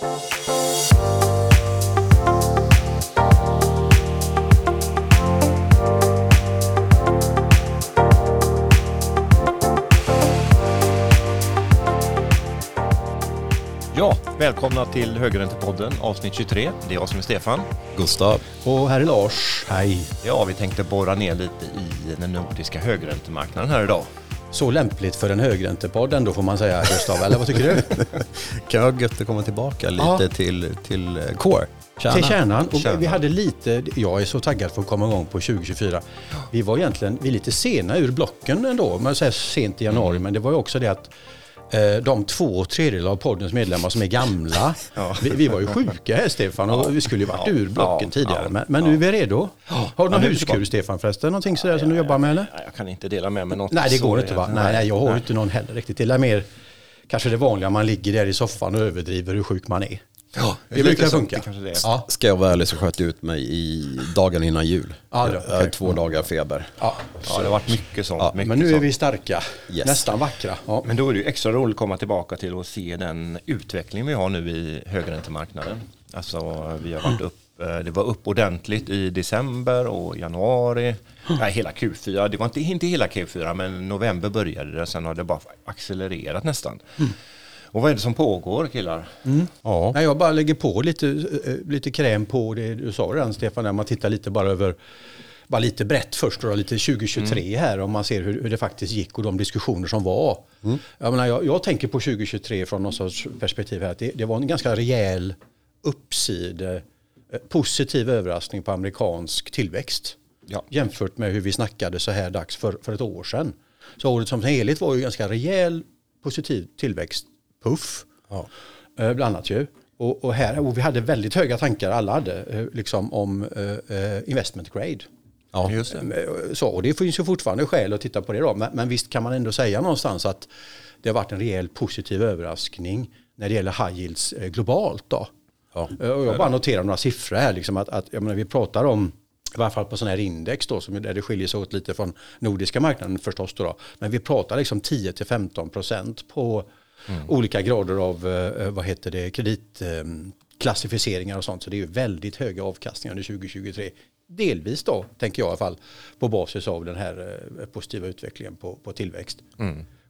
Ja, välkomna till Högräntepodden avsnitt 23. Det är jag som är Stefan. Gustav. Och här är Lars. Hej. Ja, vi tänkte borra ner lite i den nordiska högräntemarknaden här idag. Så lämpligt för en högräntepodd ändå får man säga Gustav, eller vad tycker du? kan vara gött att komma tillbaka lite Ja. till, till eh, core. Kärnan. Till kärnan. Och Kärnan. Vi hade lite, jag är så taggad för att komma igång på 2024. Vi var egentligen vi är lite sena ur blocken ändå, man säger sent i januari, men det var ju också det att de två tredjedelar av poddens medlemmar som är gamla, Ja. vi, vi var ju sjuka här Stefan och vi skulle ju varit ur blocken Ja. tidigare. Ja. Men, men nu är vi redo. Har du någon huskur. Stefan förresten? Någonting sådär som du jobbar med eller? Nej, jag kan inte dela med mig något. Nej, det går inte va? Nej, nej, jag har ju inte någon heller riktigt. Det är mer kanske det vanliga, man ligger där i soffan och överdriver hur sjuk man är. Ja, Det brukar funka. Det kanske det är. Ja, Ska jag vara ärlig så sköt jag ut mig i dagen innan jul. Ja, då, okej. två dagar feber. ja. Ja, det har varit mycket sånt. Ja, mycket Men nu är vi starka, Yes. nästan vackra. Ja. Men då är det ju extra roligt att komma tillbaka till och se den utveckling vi har nu i högräntemarknaden. Alltså vi har varit upp, eh, det var upp ordentligt i december och januari. Nej, hela Q4, det var inte, inte hela Q4 men november började det, sen har det bara accelererat nästan. Och vad är det som pågår killar? Ja. Nej, jag bara lägger på lite, eh, lite kräm på det du sa redan Stefan, när man tittar lite bara över bara lite brett först då, lite 2023 här om man ser hur, hur det faktiskt gick och de diskussioner som var. Jag, menar, jag, jag tänker på 2023 från någon sorts perspektiv här att det, det var en ganska rejäl uppsida, eh, positiv överraskning på amerikansk tillväxt Ja. jämfört med hur vi snackade så här dags för, för ett år sedan. Så året som helhet var ju ganska rejäl positiv tillväxt, puff. Ja. Eh, bland annat ju. Och, och, här, och vi hade väldigt höga tankar, alla hade, eh, liksom om eh, eh, investment grade. Ja. Just det. Eh, Så, och det finns ju fortfarande skäl att titta på det då. Men, men visst kan man ändå säga någonstans att det har varit en rejäl positiv överraskning när det gäller high yields eh, globalt då. Ja. Eh, Och jag bara noterar några siffror här. Liksom att, att, jag menar, vi pratar om, i varje fall på sådana här index då, som, där det skiljer sig åt lite från nordiska marknaden förstås. Då, då. Men vi pratar liksom 10-15% på olika grader av eh, vad heter det, kreditklassificeringar och sånt. Så det är ju väldigt höga avkastningar under 2023. Delvis då, tänker jag i alla fall, på basis av den här eh, positiva utvecklingen på, på tillväxt.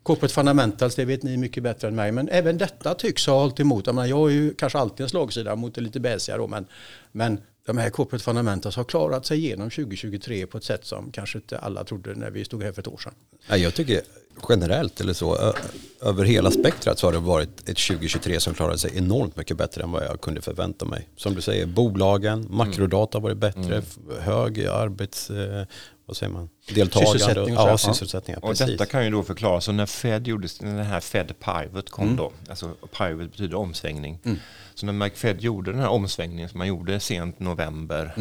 Corporate fundamentals, det vet ni mycket bättre än mig, men även detta tycks ha hållit emot. Jag, menar, jag är ju kanske alltid en slagsida mot det lite bäsiga då, men, men de här corporate fundamentals har klarat sig igenom 2023 på ett sätt som kanske inte alla trodde när vi stod här för ett år sedan. Ja, Jag tycker generellt eller så, över hela spektrat så har det varit ett 2023 som klarade sig enormt mycket bättre än vad jag kunde förvänta mig. Som du säger, bolagen, makrodata har varit bättre, f- hög arbets... Eh, vad säger man? Deltagande. Sysselsättning och ja, ja. sysselsättning. Ja, Och detta kan ju då förklaras, så när Fed gjorde, när den här Fed Pivot kom då, alltså Pivot betyder omsvängning. Så när Mike Fed gjorde den här omsvängningen som man gjorde sent november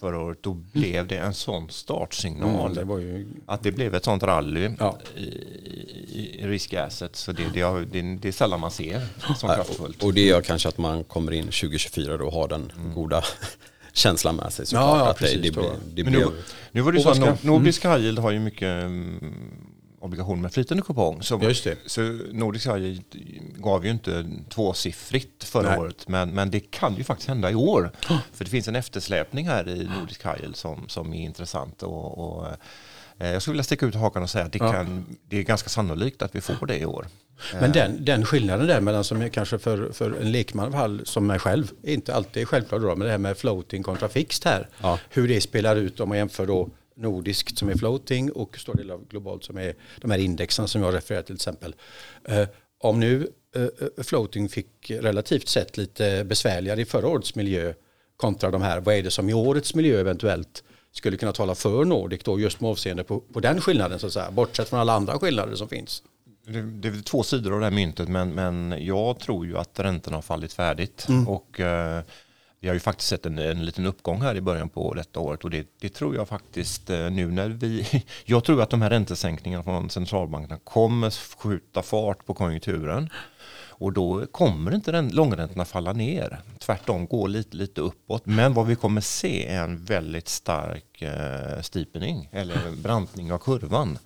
förra året, då blev det en sån startsignal. det var ju Att det blev ett sånt rally Ja. i, i, i risk assets. Så det, det, har, det, det är sällan man ser Ja, kraftfullt. och, det gör kanske att man kommer in 2024 och har den goda känslan med sig. Ja, såklart, ja, att precis, det, det, tror blir, det Men blev... nu, nu var det så att Nor- Nordisk High Yield har ju mycket obligationer med flytande kupong. Så, Just det. så High Yield gav ju inte tvåsiffrigt förra Nej. året. Men, men det kan ju faktiskt hända i år. För det finns en eftersläpning här i Nordisk High Yield som, som är intressant. Och, och, eh, jag skulle vilja sticka ut hakan och säga att det, Ja. kan, det är ganska sannolikt att vi får det i år. Men den, den skillnaden där mellan som är kanske för, för en lekman alla fall, som mig själv, inte alltid är självklart då, men det här med floating kontra fixed här. Ja. Hur det spelar ut om man jämför då nordiskt som är floating och stor del av globalt som är de här indexen som jag refererar till exempel. Eh, om nu eh, floating fick relativt sett lite besvärligare i förra årets miljö kontra de här, vad är det som i årets miljö eventuellt skulle kunna tala för Nordic då just med avseende på, på den skillnaden så att säga, bortsett från alla andra skillnader som finns. Det, det är två sidor av det här myntet men, men jag tror ju att räntorna har fallit färdigt. Och eh, vi har ju faktiskt sett en, en liten uppgång här i början på detta året och det, det tror jag faktiskt eh, nu när vi... Jag tror att de här räntesänkningarna från centralbankerna kommer skjuta fart på konjunkturen. Och då kommer inte den, långräntorna falla ner. Tvärtom gå lite, lite uppåt. Men vad vi kommer se är en väldigt stark eh, steepening eller brantning av kurvan.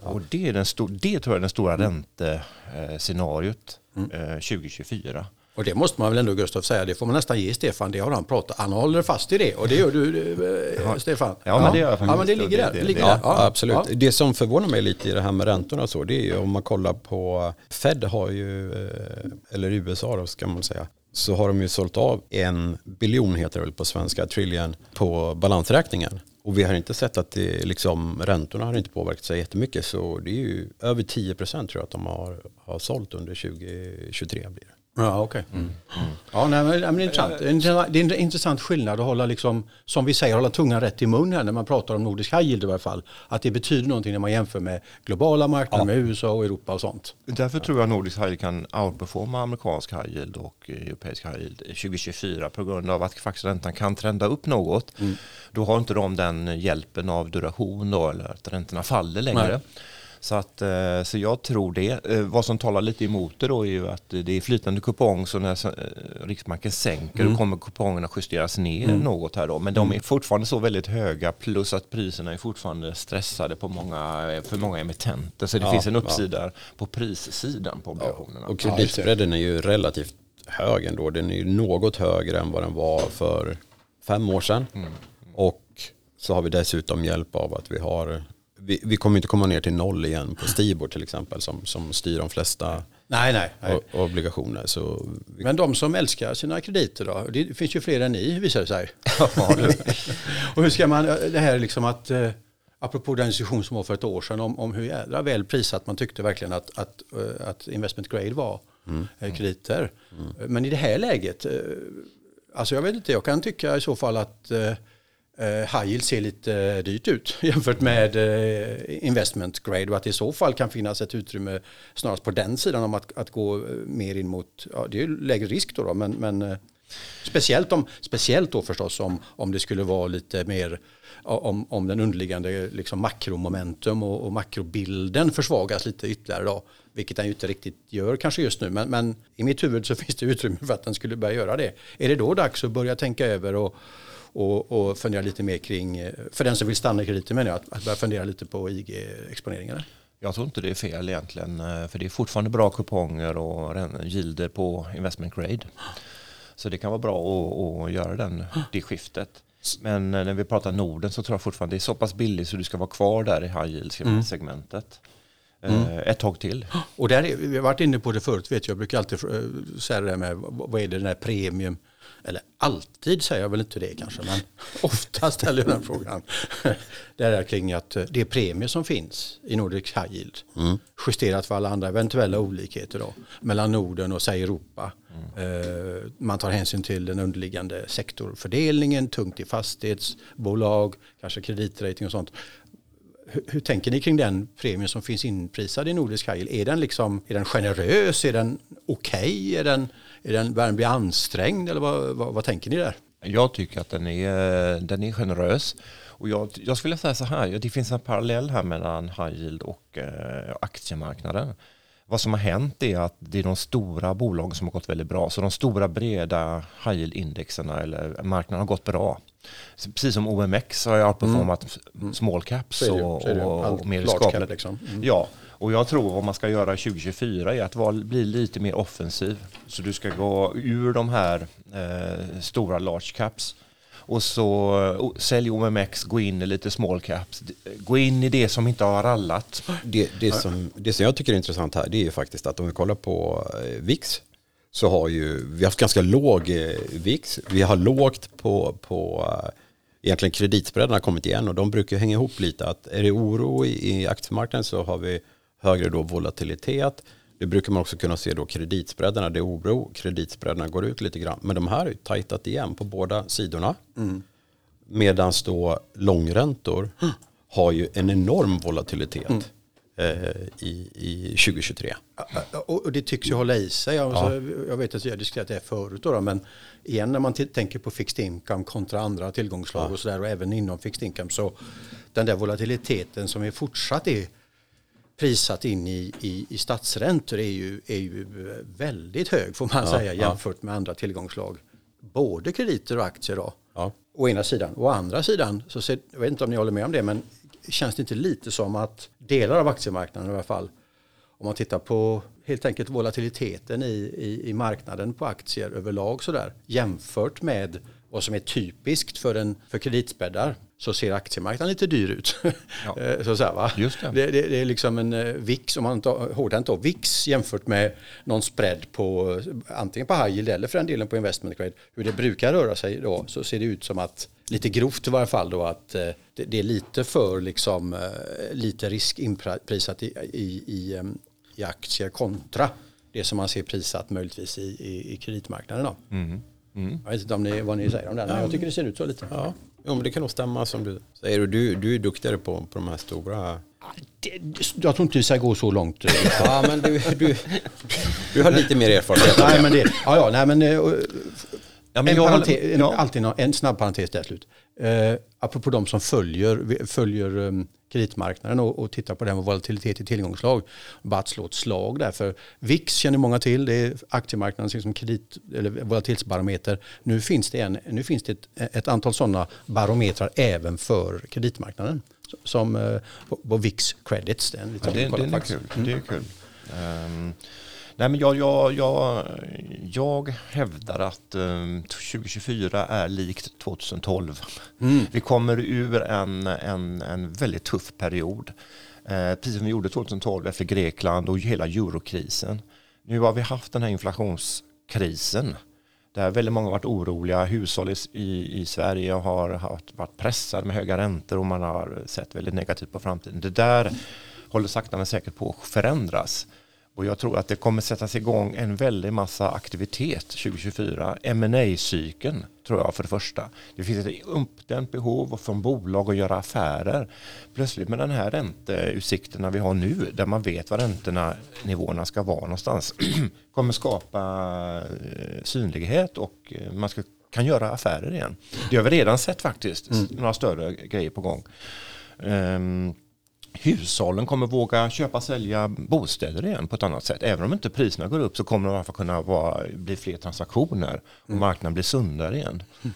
Och det, är den det tror jag är det stora räntescenariot eh, 2024. Och det måste man väl ändå Gustav säga, det får man nästan ge Stefan, det har han pratat, han håller fast i det och det gör du eh, Stefan. Ja, men det gör jag Ja, men det faktiskt. ligger där. Det- Det, ligger det- där. Ja, absolut. Ja. Det som förvånar mig lite i det här med räntorna och så, det är ju om man kollar på Fed har ju, eh, eller USA då ska man säga, så har de ju sålt av en biljon heter det väl på svenska, trillion, på balansräkningen. Och vi har inte sett att det liksom, räntorna har inte påverkat sig jättemycket så det är ju över 10 procent tror jag att de har, har sålt under 2023 blir det. Ja, okej. Ja, nej, men, nej, men det, är intressant. Det är en intressant- skillnad att hålla, liksom, som vi säger, hålla tungan rätt i mun här när man pratar om nordisk high yield i varje fall. Att det betyder någonting när man jämför med globala marknader, med USA och Europa och sånt. Därför tror jag nordisk high yield kan outperforma amerikansk high yield och europeisk high yield 2024 på grund av att faktiskt räntan kan trenda upp något. Då har inte de den hjälpen av duration då, eller att räntorna faller längre. Nej. Så, att, eh, så jag tror det. Eh, Vad som talar lite emot det då är ju att det är flytande kupong så när eh, Riksbanken sänker då kommer kupongerna justeras ner något här då. Men de är fortfarande så väldigt höga plus att priserna är fortfarande stressade på många, för många emittenter. Så det Ja, finns en ja. uppsida på prissidan på obligationerna. Och kreditspreaden är ju relativt hög ändå. Den är ju något högre än vad den var för fem år sedan. Och så har vi dessutom hjälp av att vi har, vi, vi kommer inte komma ner till noll igen på Stibor till exempel som, som styr de flesta Nej, nej. nej. o- obligationer. Så vi, Men de som älskar sina krediter då? Det finns ju fler än ni visar det sig. och hur ska man, det här liksom att, eh, apropå den diskussion som var för ett år sedan om, om hur jädra väl prisat man tyckte verkligen att, att, eh, att investment grade var eh, krediter. Men i det här läget, eh, alltså jag vet inte, jag kan tycka i så fall att eh, eh, Eh, high yield ser lite eh, dyrt ut jämfört med eh, investment grade och att det i så fall kan finnas ett utrymme snarast på den sidan om att, att gå mer in mot, ja det är ju lägre risk då, då men, men speciellt, om, speciellt då förstås om, om det skulle vara lite mer om, om den underliggande liksom makromomentum och, och makrobilden försvagas lite ytterligare då. Vilket den ju inte riktigt gör kanske just nu. Men, men i mitt huvud så finns det utrymme för att den skulle börja göra det. Är det då dags att börja tänka över och, och, och fundera lite mer kring, eh, för den som vill stanna i krediter menar jag, att, att börja fundera lite på IG-exponeringarna? Jag tror inte det är fel egentligen. eh, För det är fortfarande bra kuponger och yielder på investment grade. Så det kan vara bra att, att göra den, det skiftet. Men eh, när vi pratar Norden så tror jag fortfarande det är så pass billigt så du ska vara kvar där i high yield-segmentet. Eh, Ett tag till. Och där är, vi har varit inne på det förut, vet jag, jag brukar alltid säga det där med vad är det den här premium, eller alltid säger jag väl inte det kanske, men ofta. ställer jag den frågan. Det är kring att eh, det premier som finns i Nordic High Yield, justerat för alla andra eventuella olikheter då, mellan Norden och säg Europa. Eh, Man tar hänsyn till den underliggande sektorfördelningen, tungt i fastighetsbolag, kanske kreditrating och sånt hur, hur tänker ni kring den premien som finns inprisad i Nordisk High Yield? Är den, liksom, är den generös? Är den okej? Är den, är den, börjar den bli ansträngd? Eller vad, vad, vad tänker ni där? Jag tycker att den är, den är generös. Och jag, jag skulle säga så här, det finns en parallell här mellan high yield och eh, aktiemarknaden. Vad som har hänt är att det är de stora bolagen som har gått väldigt bra. Så de stora breda high yield-indexerna eller marknaden har gått bra. Precis som OMX har jag outperformat small caps Mm. Så är det och, och, och mer cap liksom. Mm. Ja, och jag tror vad man ska göra 2024 är att vara, bli lite mer offensiv. Så du ska gå ur de här eh, stora large caps och så oh, sälj OMX, gå in i lite small caps. Gå in i det som inte har rallat. det, det, som, det som jag tycker är intressant här det är ju faktiskt att om vi kollar på eh, VIX så har ju vi haft ganska låg eh, VIX. Vi har lågt på, på eh, egentligen kreditspreadarna har kommit igen och de brukar hänga ihop lite. Att är det oro i, i aktiemarknaden så har vi högre då volatilitet. Det brukar man också kunna se då kreditspreadarna, det är oro, kreditspreadarna går ut lite grann. Men de här är ju tajtat igen på båda sidorna. Medan då långräntor har ju en enorm volatilitet eh, i, i 2023. Och det tycks ju hålla i sig. Alltså, Jag vet att jag har diskuterat det här förut. Då, men igen när man tänker på fixed income kontra andra tillgångslag och sådär och även inom fixed income så den där volatiliteten som är fortsatt är prissatt in i, i, i statsräntor är ju, är ju eh, väldigt hög får man säga jämfört med andra tillgångslag. Både krediter och aktier då. Ja. Å ena sidan. Å andra sidan, så ser, jag vet inte om ni håller med om det, men känns det inte lite som att delar av aktiemarknaden i alla fall om man tittar på helt enkelt volatiliteten i, i, i marknaden på aktier överlag sådär jämfört med vad som är typiskt för, en, för kreditspäddar så ser aktiemarknaden lite dyr ut. Ja. Eh, så så här, va? Just det. Det, det, det. är liksom en eh, VIX, om man hårdhänt då, VIX jämfört med någon spread på antingen på high yield eller för den delen på investment grade. Hur det brukar röra sig då så ser det ut som att, lite grovt i varje fall då, att eh, det, det är lite för liksom lite risk inprisat i, i, i, i aktier kontra det som man ser prissatt möjligtvis i, i, i kreditmarknaden. Då. Mm. Mm. Jag vet inte om ni, vad ni säger om det, men jag tycker det ser ut så lite. Ja. Jo, men det kan nog stämma som du säger. Du, du är duktigare på, på de här stora... Jag tror inte vi ska gå så långt. ja, men du, du, du har lite mer erfarenhet. nej, men det, ja, ja, nej, men, eh, Ja, men en, parentes, ja. Alltid en snabb parentes där slut. Eh, apropå de som följer, följer um, kreditmarknaden och, och tittar på det här med volatilitet i tillgångslag. Bara att slå ett slag där. För VIX känner många till. Det är aktiemarknadens liksom kredit, eller volatilitetsbarometer. Nu finns det, en, nu finns det ett, ett antal sådana barometrar även för kreditmarknaden. Som uh, på, på VIX Credits. Det är, ja, det, det, är kul. Mm. det är kul. Um, Nej, men jag, jag, jag, jag hävdar att um, 2024 är likt 2012. Mm. Vi kommer ur en, en, en väldigt tuff period. Eh, precis som vi gjorde 2012 efter Grekland och hela eurokrisen. Nu har vi haft den här inflationskrisen där väldigt många har varit oroliga. Hushåll i, i Sverige har varit pressade med höga räntor och man har sett väldigt negativt på framtiden. Det där håller sakta men säkert på att förändras. Och jag tror att det kommer sättas igång en väldig massa aktivitet 2024. ma cykeln tror jag för det första. Det finns ett uppdämt behov från bolag att göra affärer. Plötsligt med den här ränteutsikterna vi har nu där man vet var räntorna nivåerna ska vara någonstans kommer skapa eh, synlighet och eh, man ska, kan göra affärer igen. Det har vi redan sett faktiskt, mm. några större grejer på gång. Um, hushållen kommer våga köpa och sälja bostäder igen på ett annat sätt. Även om inte priserna går upp så kommer det i alla fall kunna vara, bli fler transaktioner och mm. marknaden blir sundare igen. Mm.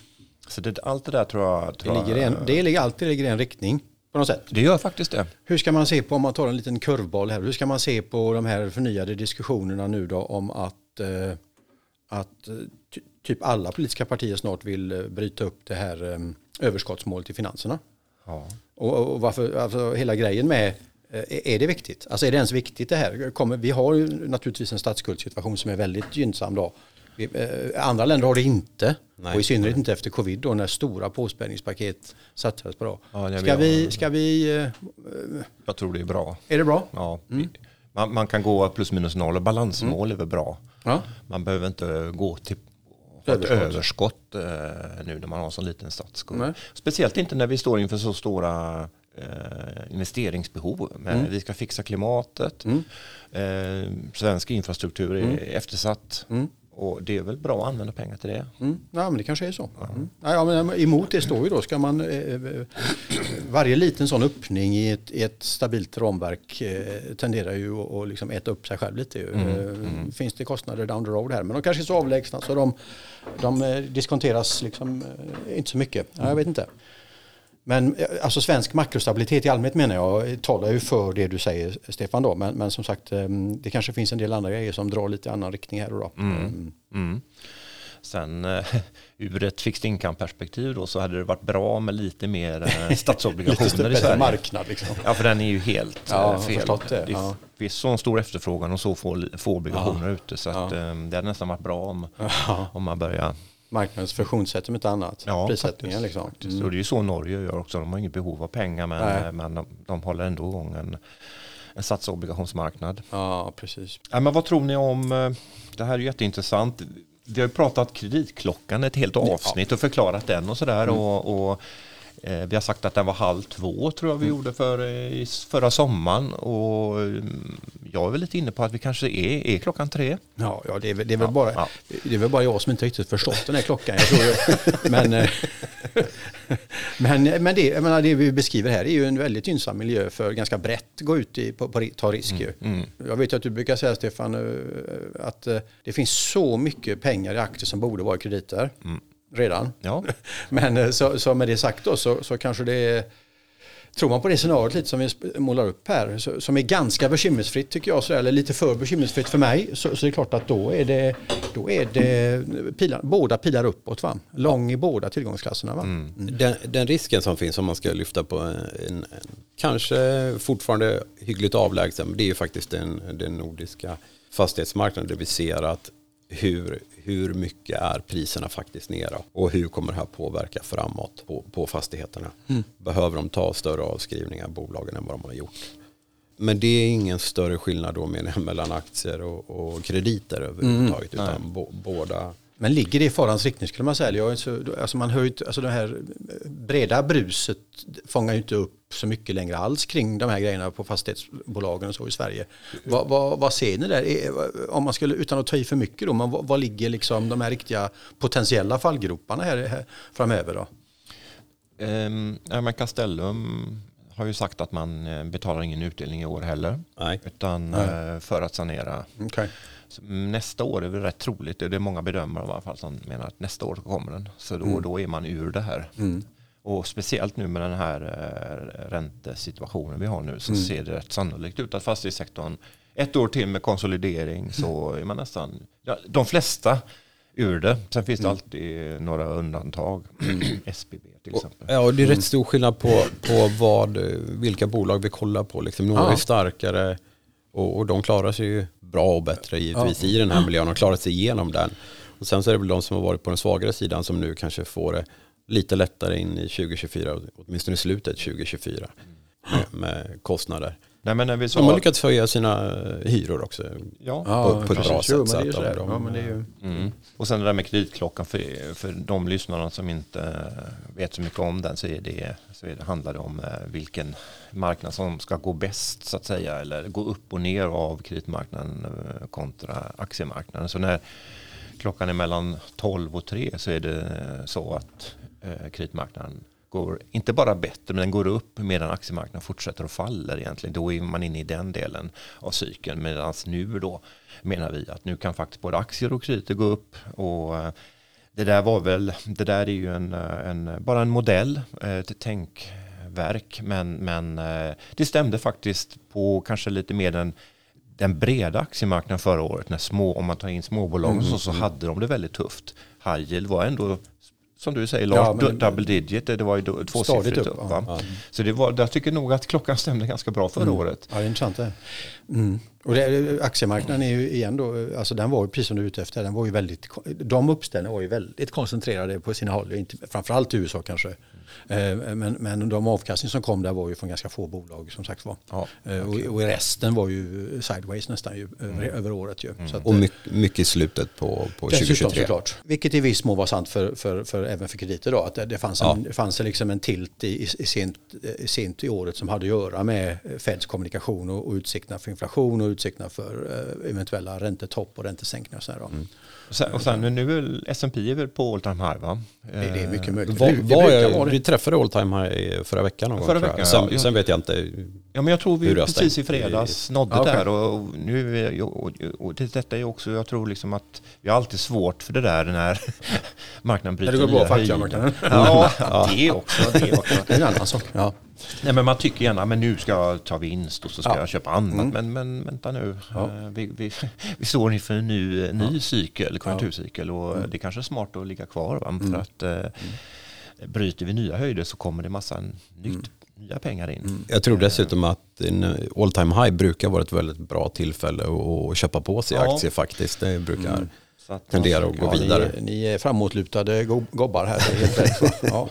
Så det, allt det där tror jag... Tror det, ligger en, det ligger alltid ligger en riktning på något sätt. Det gör faktiskt det. Hur ska man se på, om man tar en liten kurvboll här, hur ska man se på de här förnyade diskussionerna nu då om att, eh, att eh, typ alla politiska partier snart vill eh, bryta upp det här eh, överskottsmålet i finanserna? Ja. Och, och varför, alltså hela grejen med eh, är det viktigt? Alltså är det ens viktigt det här? Kommer, vi har ju naturligtvis en statsskuldssituation som är väldigt gynnsam då. Vi, eh, andra länder har det inte. Nej, och i synnerhet nej. inte efter covid då när stora påspädningspaket satsades på. Då. Ja, ska, vi, ska vi... Eh, jag tror det är bra. Är det bra? Ja. Mm. Man, man, kan gå plus minus noll och balansmål mm. är väl bra. Ja. Man behöver inte gå till överskott, överskott eh, nu när man har så liten statsskuld. Speciellt inte när vi står inför så stora eh, investeringsbehov. Men mm. Vi ska fixa klimatet. Mm. Eh, svensk infrastruktur är mm. eftersatt. Och det är väl bra att använda pengar till det. Mm. Ja, men det kanske är så. Mm. Ja, men emot det står ju då, ska man, eh, eh, varje liten sån öppning i ett, i ett stabilt ramverk eh, tenderar ju att och liksom äta upp sig själv lite. Mm. Eh, mm. Finns det kostnader down the road här, men de kanske är så avlägsna så de, de eh, diskonteras liksom, eh, inte så mycket. Ja, jag vet inte. Men eh, alltså svensk makrostabilitet i allmänhet menar jag talar ju för det du säger Stefan då. Men, men som sagt ehm, det kanske finns en del andra grejer som drar lite annan riktning här och då. Mm. Mm. mm. Sen ur ett fixed income-perspektiv då så hade det varit bra med lite mer statsobligationer lite i Sverige. marknad liksom. Ja, för den är ju helt ja, fel. Det, det ja. finns så stor efterfrågan och så få, få obligationer ja. ute så att, um, det hade nästan varit bra om, om man börjar marknadens funktionssätt om inte annat. Ja, Prissättningen faktiskt, liksom. Faktiskt. Mm. Och det är ju så Norge gör också. De har inget behov av pengar men, men de, de håller ändå igång en, en statsobligationsmarknad. Ja, precis. Ja, men vad tror ni om, eh, det här är jätteintressant. Vi har ju pratat kreditklockan ett helt avsnitt ja. och förklarat den och sådär. Mm. Och, och Eh, vi har sagt att den var halv två tror jag vi mm. gjorde för, eh, förra sommaren och mm, jag är väl lite inne på att vi kanske är, är klockan tre. Ja, ja det, är, det, är väl ja, bara, ja. det är väl bara jag som inte riktigt förstått den här klockan. Jag tror men eh, men, men det, jag menar, det vi beskriver här är ju en väldigt gynnsam miljö för ganska brett gå ut i, på, på, ta risk. Mm, mm. Jag vet att du brukar säga Stefan att det finns så mycket pengar i aktier som borde vara krediter. Mm redan. Ja. Men eh, så, så, med det sagt då så, så kanske det är tror man på det scenariot lite som vi målar upp här, så, som är ganska bekymmersfritt tycker jag, så, eller lite för bekymmersfritt för mig, så, så är det klart att då är det, då är det pilar, båda pilar uppåt. Va? Lång i båda tillgångsklasserna. Va? Mm. Den, den, risken som finns om man ska lyfta på en, en kanske fortfarande hyggligt avlägsen, det är ju faktiskt den, den nordiska fastighetsmarknaden där vi ser att hur, hur mycket är priserna faktiskt nere och hur kommer det här påverka framåt på, på fastigheterna. Mm. Behöver de ta större avskrivningar bolagen än vad de har gjort. Men det är ingen större skillnad då mellan aktier och, och krediter överhuvudtaget. Mm. Utan bo, båda men ligger det i farans riktning skulle man säga? Jag så, alltså man hör alltså det här breda bruset fångar ju inte upp så mycket längre alls kring de här grejerna på fastighetsbolagen och så i Sverige. Vad, vad, vad ser ni där? Om man skulle, utan att ta i för mycket då, men vad, vad ligger liksom de här riktiga potentiella fallgroparna här, här framöver då? Um, ja, men Castellum har ju sagt att man eh, betalar ingen utdelning i år heller. Nej. Utan Nej. Eh, för att sanera. Okay. Nästa år är det rätt troligt, det är många bedömare i alla fall som menar att nästa år kommer den. Så då, mm. då är man ur det här. Mm. Och speciellt nu med den här eh, räntesituationen vi har nu så mm. ser det rätt sannolikt ut att fastighetssektorn ett år till med konsolidering så är man nästan, ja, de flesta ur det. Sen finns det mm. alltid några undantag. SBB till exempel. Ja, och det är rätt stor skillnad på, på vad, vilka bolag vi kollar på. Liksom, några ja. är starkare och, och de klarar sig ju bra och bättre givetvis ja. i den här miljön och klarat sig igenom den. Och sen så är det väl de som har varit på den svagare sidan som nu kanske får det lite lättare in i 2024, åtminstone i slutet 2024 med, med kostnader. Nej, men när vi sa... De har lyckats höja sina eh, hyror också ja. på, på ett bra sätt. Så att de, ja, men det är ju... mm. Och sen det där med kreditklockan för, för de lyssnarna som inte vet så mycket om den så, är det, så är det, handlar det om eh, vilken marknad som ska gå bäst så att säga eller gå upp och ner av kreditmarknaden eh, kontra aktiemarknaden. Så när klockan är mellan 12 och 3 så är det så att kreditmarknaden går inte bara bättre men den går upp medan aktiemarknaden fortsätter och faller egentligen. Då är man inne i den delen av cykeln. Medan nu då menar vi att nu kan faktiskt både aktier och krediter gå upp. Och eh, det där var väl, det där är ju en, eh, en bara en modell, ett tänkverk. Men, men eh, det stämde faktiskt på kanske lite mer den den breda aktiemarknaden förra året, när små, om man tar in småbolagen mm, så, så mm. hade de det väldigt tufft. High yield var ändå som du säger Lars, ja, double digit, det var ju tvåsiffrigt upp. upp ja. Så det var, jag tycker nog att klockan stämde ganska bra förra mm. året. Ja, det är intressant det. Mm. Och det, aktiemarknaden är ju igen då, alltså den var ju precis som du är ute efter, den var ju väldigt, de uppställningarna var ju väldigt koncentrerade på sina håll, inte, framförallt i USA kanske. Mm. Men, men de avkastning som kom där var ju från ganska få bolag som sagt var. Ja, okay. Eh, och, och resten var ju sideways nästan ju, mm. över, över, året ju. Mm. Att, och mycket, mycket i slutet på, på 2023. Såklart. Vilket i viss mån var sant för, för, för, även för krediter då, att det, det fanns, en, det fanns liksom en tilt i, i, sent, sent i året som hade att göra med Feds kommunikation och, och utsikterna för inflation och utsikterna för eh, eventuella räntetopp och räntesänkningar. Och så mm. Och sen, och sen nu är S&P är väl på all time high va? Det, det är mycket möjligt. Var, var jag, vi träffade all time high förra veckan någon förra gång. Veckan, sen, ja. sen, vet jag inte Ja men jag tror vi precis i fredags nådde okay. där och, nu, och, och, detta är också, jag tror liksom att vi har alltid svårt för det där när marknaden bryter. Det går bra för aktiemarknaden. Ja, det också. Det, också. det är en annan sak. Ja. Nej, men man tycker gärna men nu ska jag ta vinst och så ska ja. jag köpa annat. Mm. Men, men vänta nu, ja. Eh, vi, vi, vi står inför en ny, ny ja. cykel, konjunkturcykel och mm. det är kanske är smart att ligga kvar. Va? För mm. att eh, mm. Bryter vi nya höjder så kommer det massa nytt mm. nya pengar in. Mm. Jag tror dessutom att en all time high brukar vara ett väldigt bra tillfälle att köpa på sig aktier faktiskt. Det brukar mm. tendera att gå vidare. Ni, ni är framåtlutade gobbar här. Helt rätt, ja.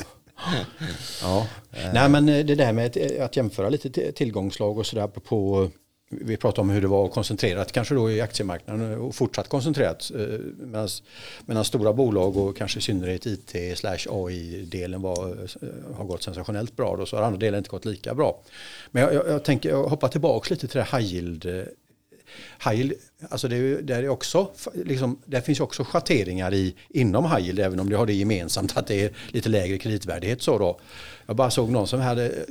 ja. Nej men eh, det där med att jämföra lite tillgångslag och sådär på vi pratade om hur det var koncentrerat kanske då i aktiemarknaden och fortsatt koncentrerat. Eh, Medan stora bolag och kanske i synnerhet IT slash AI-delen eh, har gått sensationellt bra då, så har andra delen inte gått lika bra. Men jag, jag, jag tänker jag hoppar tillbaka lite till det här high yield eh, Hajl, alltså det, där, är också, liksom, där finns också schatteringar i, inom high yield, även om det har det gemensamt att det är lite lägre kreditvärdighet. Så då. Jag bara såg någon som hade,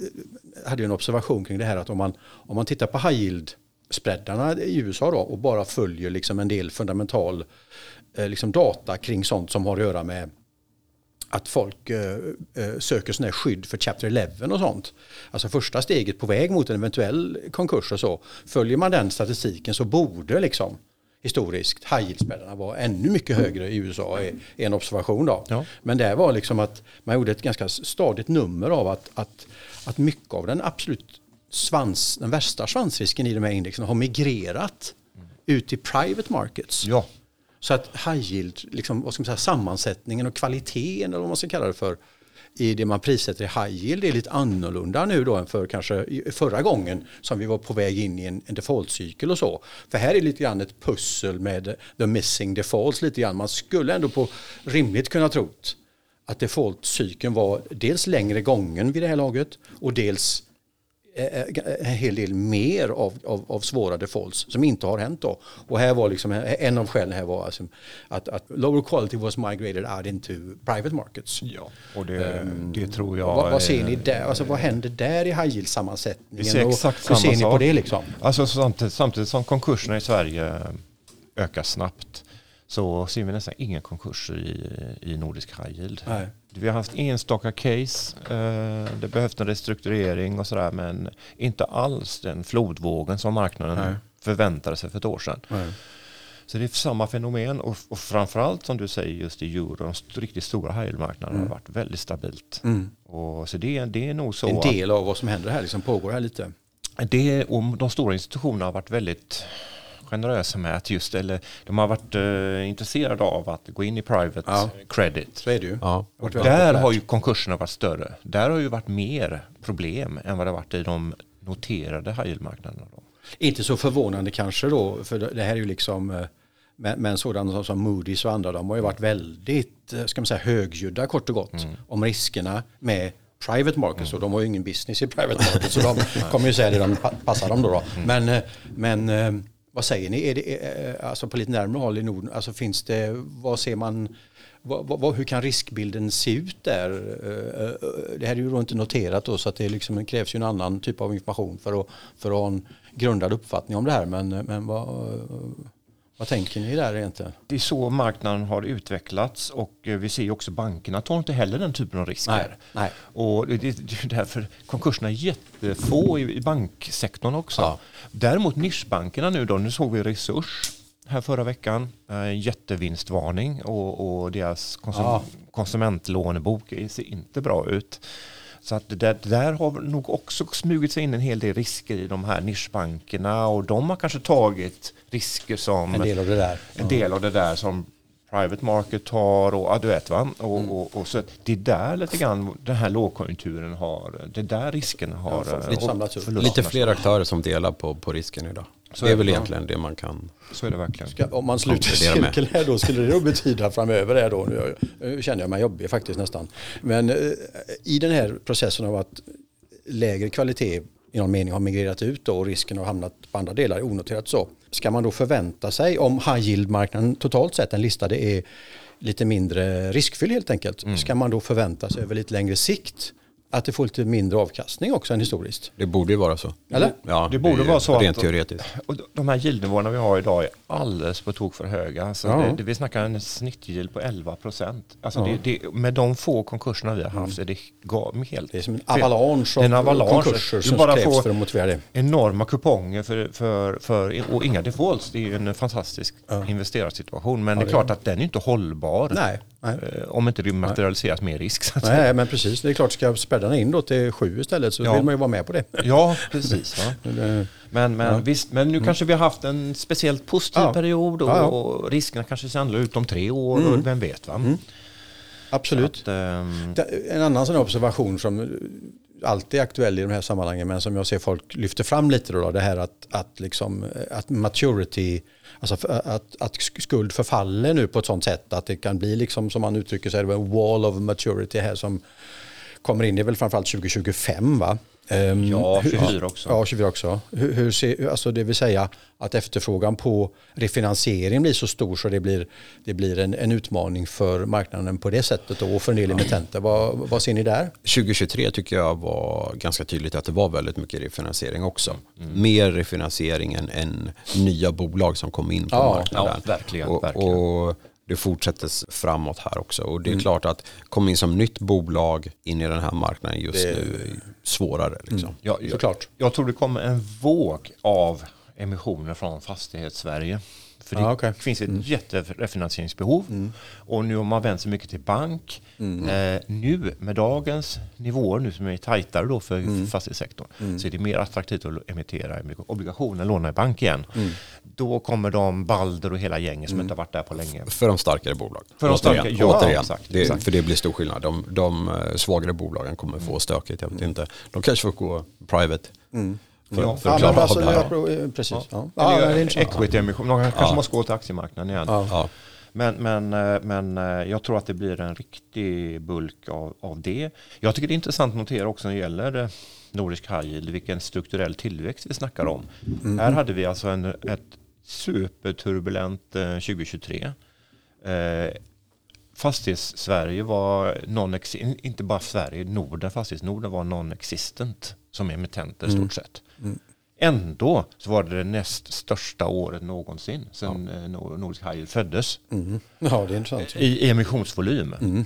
hade en observation kring det här att om man, om man tittar på high yield spreadarna i USA då, och bara följer liksom en del fundamental eh, liksom data kring sånt som har att göra med att folk eh, eh, söker sån skydd för Chapter 11 och sånt. Alltså första steget på väg mot en eventuell konkurs och så. Följer man den statistiken så borde liksom historiskt high yield vara ännu mycket högre i USA i en observation. Då. Ja. Men det var liksom att man gjorde ett ganska stadigt nummer av att, att, att mycket av den absolut svans, den värsta svansrisken i de här indexen har migrerat ut i private markets. Ja, så att high yield, liksom, vad ska man säga, sammansättningen och kvaliteten eller vad man ska kalla det för i det man prissätter i high yield är lite annorlunda nu då än för kanske förra gången som vi var på väg in i en, en default-cykel och så. För här är lite grann ett pussel med the missing defaults lite grann. Man skulle ändå på rimligt kunna trott att default-cykeln var dels längre gången vid det här laget och dels en hel del mer av, av, av svåra defaults som inte har hänt då. Och här var liksom, en av skälen här var alltså att, att lower quality was migrated out into private markets. ja. och det, det tror jag... vad, vad ser ni där? Alltså, vad händer där i high yield-sammansättningen? Vi ser exakt Hur samma ser ni på sak. det liksom? Alltså samtidigt, samtidigt som konkurserna i Sverige ökar snabbt så ser vi nästan inga konkurser i, i nordisk high yield. Nej. Vi har haft enstaka case, eh, det behövs en restrukturering och sådär men inte alls den flodvågen som marknaden Nej. förväntade sig för ett år sedan. Så det är samma fenomen och, och framförallt som du säger just i euro, de riktigt stora high yield-marknaderna har varit väldigt stabilt. Och så det, det är nog så En del av vad som händer här liksom pågår här lite. det, och de stora institutionerna har varit väldigt generösa med att just, eller de har varit eh, intresserade av att gå in i private Ja. credit. Så är det ju. Ja. Väldigt Där har ju konkurserna varit större. Där har ju varit mer problem än vad det har varit i de noterade high yield-marknaderna. Då. Inte så förvånande kanske då, för det här är ju liksom, eh, men, men sådana som, Moody's och andra, de har ju varit väldigt, eh, ska man säga, högljudda kort och gott om riskerna med private markets och de har ju ingen business i private markets så de kommer ju säga det de pa- passar dem då. då. Men, eh, men vad säger ni, är det, eh, eh, alltså på lite närmare håll i Norden, alltså finns det, vad ser man, vad, vad, hur kan riskbilden se ut där? Eh, det här är ju då inte noterat då så att det liksom krävs ju en annan typ av information för att, för att ha en grundad uppfattning om det här. Men, men vad, vad tänker ni där egentligen? Det är så marknaden har utvecklats och eh, vi ser också bankerna tar inte heller den typen av risker. Nej, nej. Och det, är därför konkurserna är jättefå i, i banksektorn också. Ja. Däremot nischbankerna nu då, nu såg vi Resurs här förra veckan, eh, jättevinstvarning och, och deras konsum, Ja. konsumentlånebok ser inte bra ut. Så att det där, det där har nog också smugit sig in en hel del risker i de här nischbankerna och de har kanske tagit risker som En del av det där. en del av det där som private market har och ja, du vet va. Och, Mm. och, och så det är där lite grann den här lågkonjunkturen har, det är där riskerna har Ja, lite och. Lite fler aktörer som delar på, på risken idag. Så det är väl ja. egentligen det man kan... Så är det verkligen. Ska, om man sluter cirkeln här då, skulle det då betyda framöver här då, nu nu känner jag mig jobbig faktiskt nästan. Men eh, i den här processen av att lägre kvalitet i någon mening har migrerat ut då, och risken har hamnat på andra delar onoterat så. Ska man då förvänta sig om high yield-marknaden totalt sett, den listade är lite mindre riskfylld helt enkelt. Mm. Ska man då förvänta sig över lite längre sikt att det får lite mindre avkastning också än historiskt? Det borde ju vara så. Eller? Ja, Det borde är vara så att- Rent teoretiskt. Och de- här yieldnivåerna vi har idag är alldeles på tok för höga. Alltså Ja. det, det, vi snackar en snittyield på 11 procent. Alltså det, det, med de få konkurserna vi har haft är det helt Mm. Det är som en avalanche Det är en av avalanche. konkurser Du som bara krävs får- för att motivera det. enorma kuponger för, för, för, och inga defaults. Det är ju en fantastisk investerarsituation. Men det är det- klart att den är inte hållbar. Nej, nej. Eh, Om inte det materialiseras mer risk. Så att säga. Nej, men precis. Det är klart, ska späddarna in då till sju istället så Ja. vill man ju vara med på det. Ja, precis. Det- Men, men, visst, men nu kanske vi har haft en speciellt positiv Ja. period och, Ja, ja. riskerna kanske ser annorlunda ut om tre år. Och vem vet? Va? Absolut. Att, Det- En annan sån observation som alltid är aktuell i de här sammanhangen men som jag ser folk lyfter fram lite då, det här att, att, liksom, att maturity, alltså eh, att, att skuld förfaller nu på ett sånt sätt att det kan bli liksom som man uttrycker sig, en wall of maturity här som kommer in, det är väl framförallt 2025 va? Ehm, Ja, hur- 24 också. Ja, 24 också. Hur, hur ser, alltså det vill säga att efterfrågan på refinansiering blir så stor så det blir, det blir en, en utmaning för marknaden på det sättet då, och för en del emittenter. Vad, vad ser ni där? 2023 tycker jag var ganska tydligt att det var väldigt mycket refinansiering också. Mm. Mer refinansiering än, än nya bolag som kom in på Ja, marknaden. ja, verkligen, och, verkligen. Och det fortsätter framåt här också. Och det är mm. klart att komma in som nytt bolag in i den här marknaden just det... nu är svårare. Liksom. Mm. Ja, jag, Såklart. jag tror det kommer en våg av emissioner från Fastighetssverige. För det ah, okay. finns ett mm. jätterefinansieringsbehov. Mm. Och nu har man vänt sig mycket till bank. Mm. Eh, nu med dagens nivåer nu som är tajtare då för mm. fastighetssektorn mm. så är det mer attraktivt att emittera obligationer, låna i bank igen. Mm. Då kommer de Balder och hela gänget som mm. inte har varit där på länge. För de starkare bolagen. För de starkare, ja, återigen. Exakt, det, exakt. För det blir stor skillnad. De, de eh, svagare bolagen kommer få stökigt. Jag vet inte. De kanske får gå private. För, ja, för att klara alltså, det här. precis. Ja. Ja. Ja, Equity-emission, de kanske ja. måste gå till aktiemarknaden igen. Ja. Men, men, eh, men eh, jag tror att det blir en riktig bulk av, av det. Jag tycker det är intressant att notera också när det gäller eh, Nordisk High Yield, vilken strukturell tillväxt vi snackar om. Mm. Här hade vi alltså en, ett superturbulent 2023. Eh, Fastighets-Sverige var non inte bara Sverige, Norden, Fastighets-Norden var non-existent som emitenter i stort sett. Ändå så var det det näst största året någonsin sedan ja. Eh, Nordisk High föddes. Mm. Ja, det är intressant. I, i emissionsvolym. Mm.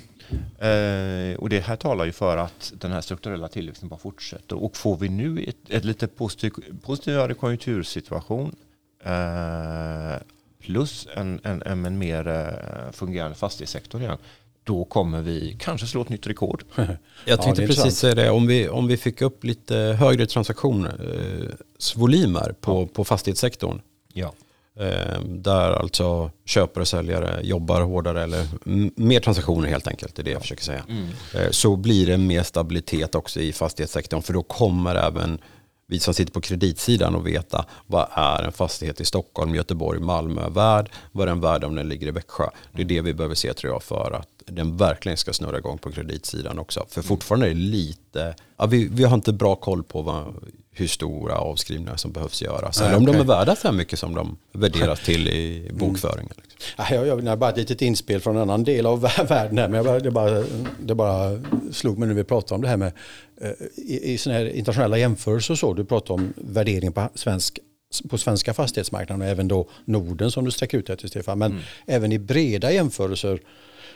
Eh, och det här talar ju för att den här strukturella tillväxten bara fortsätter. Och får vi nu ett, ett lite positiv, positivare konjunktursituation eh, plus en, en, en, en mer eh, fungerande fastighetssektor igen då kommer vi kanske slå ett nytt rekord. Jag tänkte ja, precis säga det, om vi, om vi fick upp lite högre transaktionsvolymer eh, på, ja. på fastighetssektorn. Ja. Eh, där alltså köpare och säljare jobbar hårdare eller mer transaktioner helt enkelt, det är det jag försöker säga. Mm. Eh, så blir det mer stabilitet också i fastighetssektorn för då kommer även vi som sitter på kreditsidan och veta vad är en fastighet i Stockholm, Göteborg, Malmö värd? Vad är den värd om den ligger i Växjö? Det är det vi behöver se tror jag för att den verkligen ska snurra igång på kreditsidan också. För fortfarande är det lite, ja, vi, vi har inte bra koll på vad, hur stora avskrivningar som behövs göras. Eller om okay. de är värda så här mycket som de värderas till i mm. bokföringen. Liksom. Jag, jag, jag bara ett litet inspel från en annan del av världen här, men jag bara, det, bara, det bara slog mig när vi pratade om det här med eh, i, i såna här internationella jämförelser så, du pratar om värdering på svensk på svenska fastighetsmarknaden och även då Norden som du sträcker ut det till Stefan. Men mm. även i breda jämförelser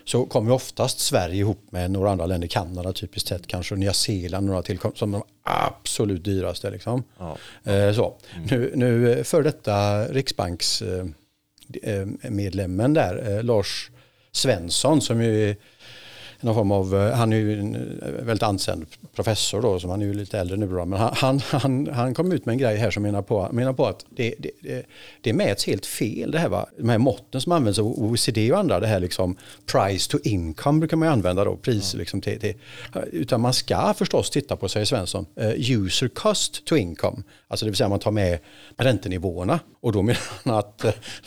så kommer oftast Sverige ihop med några andra länder, Kanada typiskt sett, kanske Nya Zeeland några till, som de absolut dyraste. Liksom. Ja. Eh, så. Mm. Nu, nu för detta riksbanksmedlemmen eh, eh, där, Lars Svensson som ju någon form av, eh, han är ju en eh, väldigt ansänd professor då, som han är ju lite äldre nu då, men han, han, han kom ut med en grej här som menar på, menar på att det, det, det mäts helt fel det här va, de här måtten som används av OECD och andra, det här liksom price to income brukar man ju använda då, pris mm. liksom till, till, utan man ska förstås titta på, säger Svensson, uh, user cost to income, alltså det vill säga man tar med räntenivåerna och då menar han att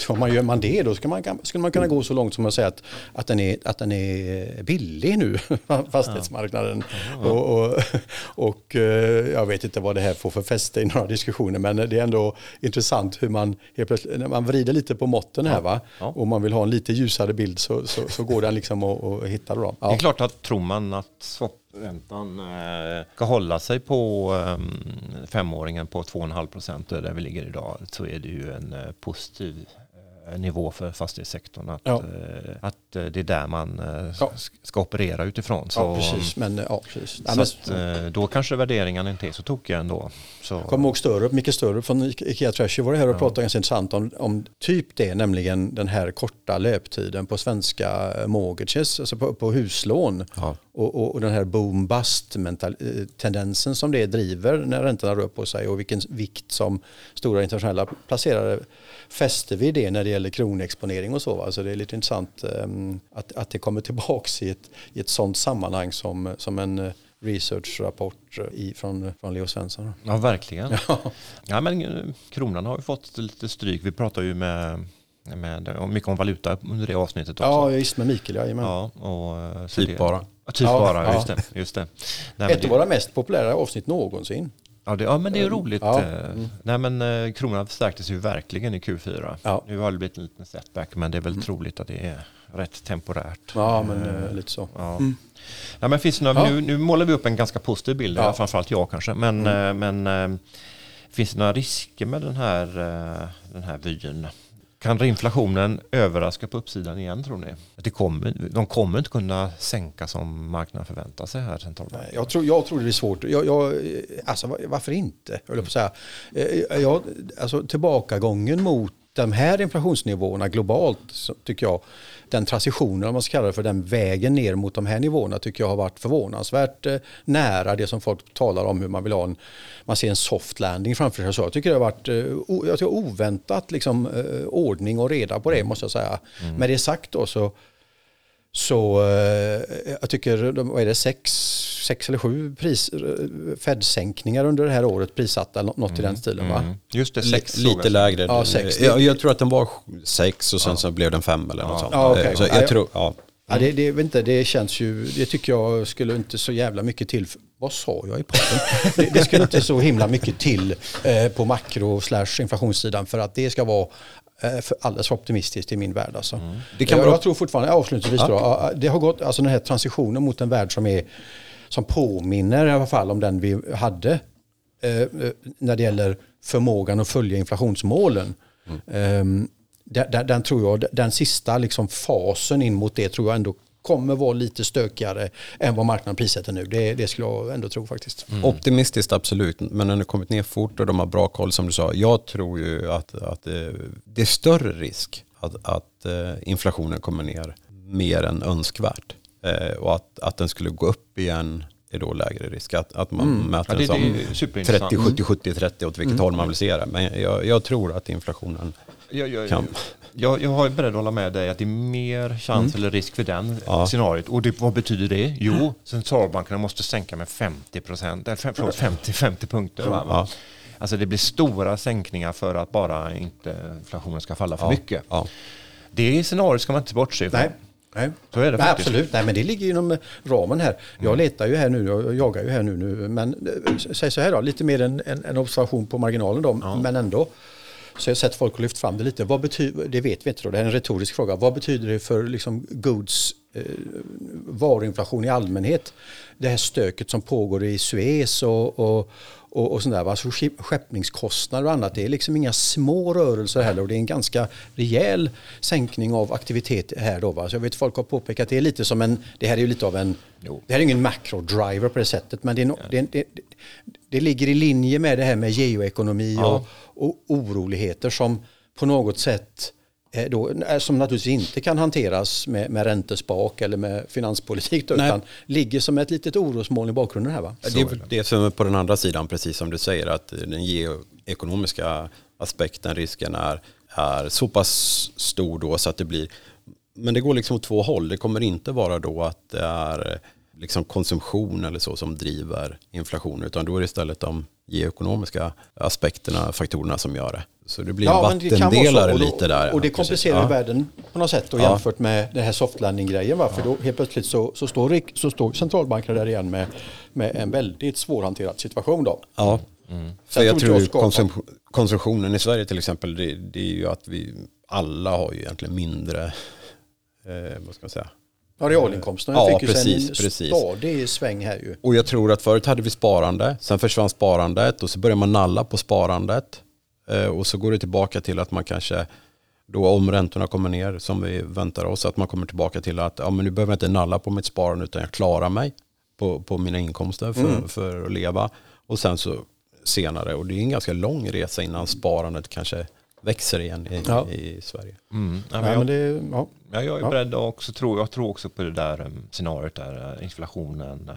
om man gör man det då ska man, skulle man kunna gå så långt som att säga att, att, den, är, att den är billig nu, fastighetsmarknaden. Ja. Och, och, och, eh, jag vet inte vad det här får för fäste i några diskussioner men det är ändå intressant hur man helt plötsligt, man vrider lite på måtten här va ja. och man vill ha en lite ljusare bild så, så, så går den liksom att, hitta. Då. Ja. Det är klart att tror man att räntan eh, ska hålla sig på eh, femåringen på 2,5 procent där vi ligger idag så är det ju en eh, positiv nivå för fastighetssektorn. Att, ja. Eh, att eh, det är där man ja. ska operera utifrån. Så, ja, precis. Men, ja, precis. Så att, då kanske värderingarna inte är så tokiga ändå. Så. Jag kommer ihåg större, mycket större från Ikea Treasure var det här och pratade ganska intressant om, om typ det, nämligen den här korta löptiden på svenska mortgages, alltså på, på huslån. Och, och, och, den här boom-bust tendensen som det driver när räntorna rör på sig och vilken vikt som stora internationella placerare fäster vid det när det gäller kronexponering och så. Va? Så det är lite intressant um, att, att det kommer tillbaka i ett, i ett sånt sammanhang som, som en uh, researchrapport i, från, från Leo Svensson. Ja, verkligen. Ja. ja, men eh, kronan har ju fått lite stryk. Vi pratar ju med med, mycket om valuta under det avsnittet också. Ja, just med Mikael, jajamän. Ja, och, eh, typ bara. Typ ja, bara, just det. Just det. Nej, Ett av våra mest populära avsnitt någonsin. Ja, det, ja men det är roligt. Ja. Mm. Nej, men, eh, kronan förstärktes ju verkligen i Q4. Ja. Nu har det blivit en liten setback men det är väl mm. troligt att det är rätt temporärt. Ja, men uh, lite så. Ja. Mm. Ja, men finns några, nu, nu, målar vi upp en ganska positiv bild, ja. framförallt jag kanske. Men, mm. men finns det några risker med den här, den här vyn? Kan inflationen överraska på uppsidan igen tror ni? Det kommer, de kommer inte kunna sänka som marknaden förväntar sig här centralbanken. Jag tror, jag tror det blir svårt. Jag, jag, alltså, varför inte? Jag på säga. Eh, jag, alltså, tillbakagången mot de här inflationsnivåerna globalt tycker jag, den transitionen om man ska kalla det för den vägen ner mot de här nivåerna tycker jag har varit förvånansvärt eh, nära det som folk talar om hur man vill ha en, man ser en soft landing framför sig. Så jag tycker det har varit eh, jag tycker oväntat liksom, eh, ordning och reda på det måste jag säga. Mm. Med det sagt då så så jag tycker, vad är det, sex, sex eller sju pris, Fed-sänkningar under det här året prissatta, något mm. i den mm. stilen va? Mm. Just det, sex. Lite lägre. Ja, sex. Jag, jag, tror att den var sex och sen ja. så blev den fem eller något sånt. Ja, okay. så jag tror, ja. Ja, det, det, inte, det känns ju, det tycker jag skulle inte så jävla mycket till. Vad sa jag i podden? det, det skulle inte så himla mycket till eh, på makro slash inflationssidan för att det ska vara Eh, för alldeles för optimistiskt i min värld. Alltså. Mm. Det kan jag, jag tror fortfarande, avslutningsvis, ja. då, det har gått, alltså den här transitionen mot en värld som, är, som påminner i alla fall om den vi hade eh, eh när det gäller förmågan att följa inflationsmålen. Mm. Eh, den, den, tror jag, den sista liksom fasen in mot det tror jag ändå kommer vara lite stökigare än vad marknaden prissätter nu. Det, det skulle jag ändå tro faktiskt. Mm. Optimistiskt absolut, men den har kommit ner fort och de har bra koll som du sa. Jag tror ju att, att det, är större risk att, att eh, inflationen kommer ner mer än önskvärt. Uh, och att, att den skulle gå upp igen är då lägre risk. Att, att man mm. mäter ja, det, som 30, 70, 70, 30 åt vilket mm. håll man vill se det. Men jag, jag tror att inflationen jag, jag, kan... Jag, jag är beredd att hålla med dig att det är mer chans mm. eller risk för den ja. scenariot. Och det, vad betyder det? Jo, centralbankerna måste sänka med 50 procent, eller förlåt, 50, 50 punkter. Ja. Alltså det blir stora sänkningar för att bara inte inflationen ska falla för mycket. Det scenariot ska man inte bortse ifrån. Nej. Nej. Så är det Nej, absolut, Nej, men det ligger inom ramen här. Jag mm. letar ju här nu, jag jagar ju här nu, nu men eh, säg så här då, lite mer en, en, en observation på marginalen då, ja. men ändå. Så jag har sett folk lyft fram det lite. Vad betyder, det vet vi inte då, det är en retorisk fråga. Vad betyder det för liksom goods, eh, varuinflation i allmänhet? Det här stöket som pågår i Suez och, och, och, och sånt där. Alltså skeppningskostnader och annat. Det är liksom inga små rörelser heller och det är en ganska rejäl sänkning av aktivitet här då. Va? Så jag vet folk har påpekat att det är lite som en, det här är ju lite av en, jo. det här är ingen macro-driver på det sättet men det, no, det, det, det, ligger i linje med det här med geoekonomi ja. och och oroligheter som på något sätt då, som naturligtvis inte kan hanteras med, med räntespak eller med finanspolitik då, utan ligger som ett litet orosmoln i bakgrunden här va? Det är det som är på den andra sidan, precis som du säger, att den geoekonomiska aspekten, risken är, är så pass stor då så att det blir, men det går liksom åt två håll. Det kommer inte vara då att det är liksom konsumtion eller så som driver inflation, utan då är det istället de geoekonomiska aspekterna, faktorerna som gör det. Så det blir ja, en vattendelare lite där. Och det komplicerar ja. världen på något sätt då, ja. jämfört med den här softlanding-grejen. Va? För då helt plötsligt så, så, står, så står centralbankerna där igen med, med en väldigt svårhanterad situation. Då. Ja. Mm. För jag, tror konsum konsumtionen i Sverige till exempel, det, det, är ju att vi alla har ju egentligen mindre, eh, vad ska man säga, Ja, realinkomsten ja, fick precis, ju en precis. stadig sväng här ju. Och jag tror att förut hade vi sparande, sen försvann sparandet och så börjar man nalla på sparandet. Eh, och så går det tillbaka till att man kanske, då om räntorna kommer ner som vi väntar oss, att man kommer tillbaka till att ja, men nu behöver jag inte nalla på mitt sparande utan jag klarar mig på, på mina inkomster för, mm. för att leva. Och sen så senare, och det är en ganska lång resa innan sparandet kanske växer igen i, ja. i Sverige. Mm. Ja, men jag, det, ja. jag är beredd att också tro, jag tror också på det där um, scenariot där, uh, inflationen. Uh,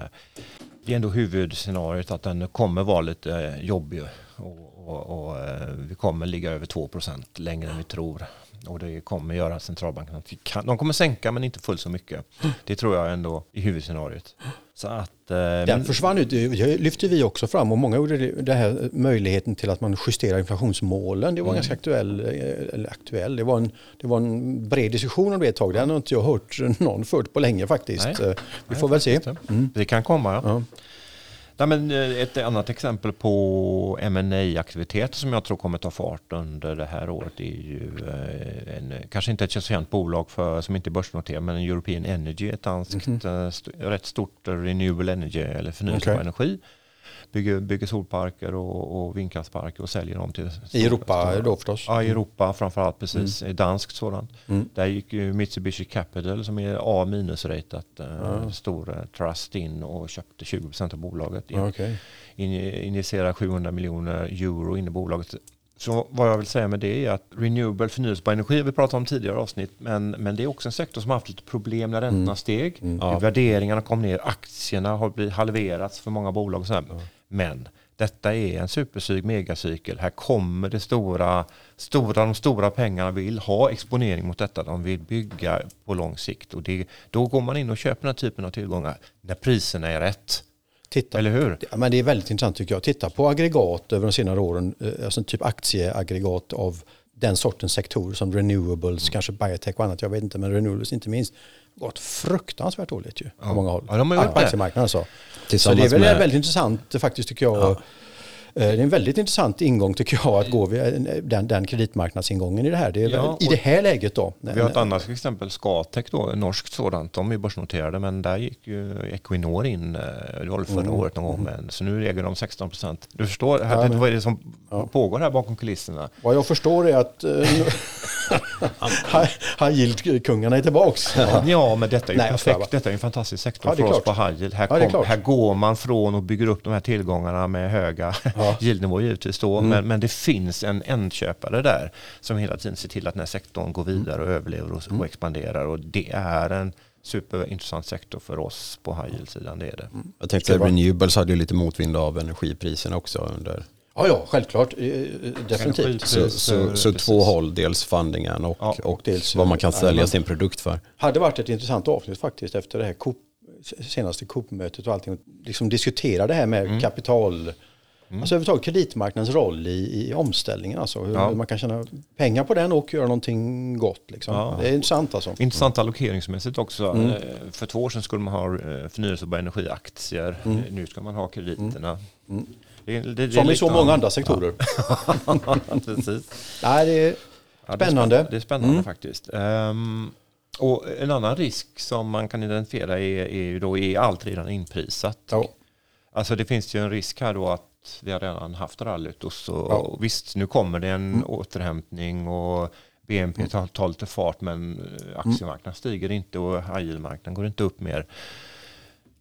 det är ändå huvudscenariot att den kommer vara lite uh, jobbig och, och, och vi kommer ligga över 2% längre än vi tror. Och det kommer göra centralbanken att vi kan, de kommer sänka men inte fullt så mycket. Det tror jag ändå i huvudscenariot. Så att, eh, Den försvann ut, det lyfte vi också fram och många gjorde det, det här möjligheten till att man justerar inflationsmålen. Det var mm. ganska aktuell, eh, eller aktuell, det var, en, det var en bred diskussion om det ett tag. Den har inte jag hört någon fört på länge faktiskt. Nej. Eh, vi får Nej, väl se. Mm. Det kan komma. Ja. Nej, men eh, ett annat exempel på ma aktiviteter som jag tror kommer ta fart under det här året är ju eh, en, kanske inte ett så känt bolag för, som inte är börsnoterat men European Energy, ett danskt mm -hmm. rätt stort renewable energy eller förnyelsebar okay. energi. Bygger, bygger solparker och, och vindkraftsparker och säljer dem till I Europa stora, då förstås? Ja, i Europa framförallt precis. Mm. Danskt sådant. Mm. Där gick ju Mitsubishi Capital som är A minus-ratat, mm. stor trust in och köpte 20% av bolaget. In, okay. in, injicerar 700 miljoner euro in i bolaget. Så vad jag vill säga med det är att renewable förnyelsebar energi har vi pratat om tidigare avsnitt men, men det är också en sektor som har haft lite problem när räntorna mm. steg. Mm. Ja. Värderingarna kom ner, aktierna har blivit halverats för många bolag. Och mm. Men detta är en supercyk, megacykel. Här kommer det stora, stora, de stora pengarna vill ha exponering mot detta. De vill bygga på lång sikt och det, då går man in och köper den här typen av tillgångar när priserna är rätt. Titta, Eller hur? Ja, men det är väldigt intressant tycker jag. Titta på aggregat över de senare åren, eh, alltså typ aktieaggregat av den sortens sektorer som renewables, mm. kanske biotech och annat, jag vet inte, men renewables inte minst, gått fruktansvärt dåligt ju ja. på många håll. Ja, de har gjort på aktiemarknaden alltså. Så det är väl med... väldigt intressant faktiskt tycker jag. Ja. Eh, det är en väldigt intressant ingång tycker jag att gå via den, den kreditmarknadsingången i det här. Det är ja, I det här läget då. Vi har ett annat exempel, Scatec då, norskt sådant. De är börsnoterade men där gick ju Equinor in, eh, det var förra mm. året någon gång. Mm. Men, så nu äger de 16 procent. Du förstår, här, ja, men, vad är det som ja. pågår här bakom kulisserna? Vad jag förstår är att high yield-kungarna är tillbaks. Ja. men detta är ju Nej, perfekt. Detta är en fantastisk sektor för oss på high yield. Här, kom, här går man från och bygger upp de här tillgångarna med höga ja. yieldnivåer givetvis då. Mm. Men, men det finns en ändköpare där som hela tiden ser till att den här sektorn går vidare och överlever och, mm. och expanderar. Och det är en superintressant sektor för oss på high yield-sidan. Det är det. Mm. Jag tänkte att Renewables hade ju lite motvind av energipriserna också under Ja, ja, självklart. Eh, eh, definitivt. Så, så, så två håll, dels fundingen och, ja, och dels vad man kan sälja sin produkt för. hade varit ett intressant avsnitt faktiskt efter det här Coop, senaste Coop-mötet och allting. Liksom diskutera det här med mm. kapital, mm. alltså överhuvudtaget kreditmarknadens roll i, i omställningen. Alltså hur ja. man kan tjäna pengar på den och göra någonting gott. Liksom. Ja. Det är intressant alltså. Intressant allokeringsmässigt också. Mm. Eh, för två år sedan skulle man ha förnyelsebara energiaktier. Mm. Nu ska man ha krediterna. Mm. Det, det, Som i så många andra sektorer. Precis. Nej, det är spännande. Ja, det är spännande mm. faktiskt. Um, och en annan risk som man kan identifiera är, är då är allt redan inprisat. Ja. Alltså det finns ju en risk här då att vi har redan haft rallyt och så ja. och visst nu kommer det en mm. återhämtning och BNP tar, tar lite fart men aktiemarknaden stiger inte och high marknaden går inte upp mer.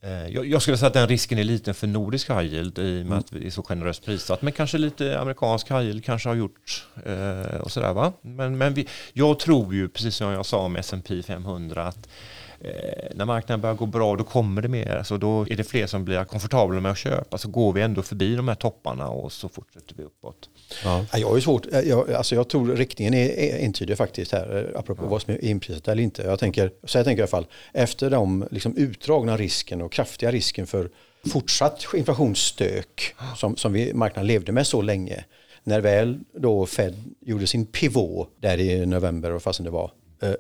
Eh, jag skulle säga att den risken är liten för nordisk high yield i och med att vi är så generöst prissatt. Men kanske lite amerikansk high yield kanske har gjort eh, och sådär va. Men, men vi, jag tror ju, precis som jag sa om S&P 500, att eh, när marknaden börjar gå bra då kommer det mer. Alltså då är det fler som blir komfortabla med att köpa. Så går vi ändå förbi de här topparna och så fortsätter vi uppåt. Ja. Jag har svårt, jag, alltså jag tror riktningen är, är entydig faktiskt här, apropå ja. vad som är inprisat eller inte. Jag tänker, så jag tänker i alla fall, efter de liksom utdragna risken och kraftiga risken för fortsatt inflationsstök som, som vi, marknaden levde med så länge, när väl då Fed gjorde sin pivot där i november och fastän det var, eh,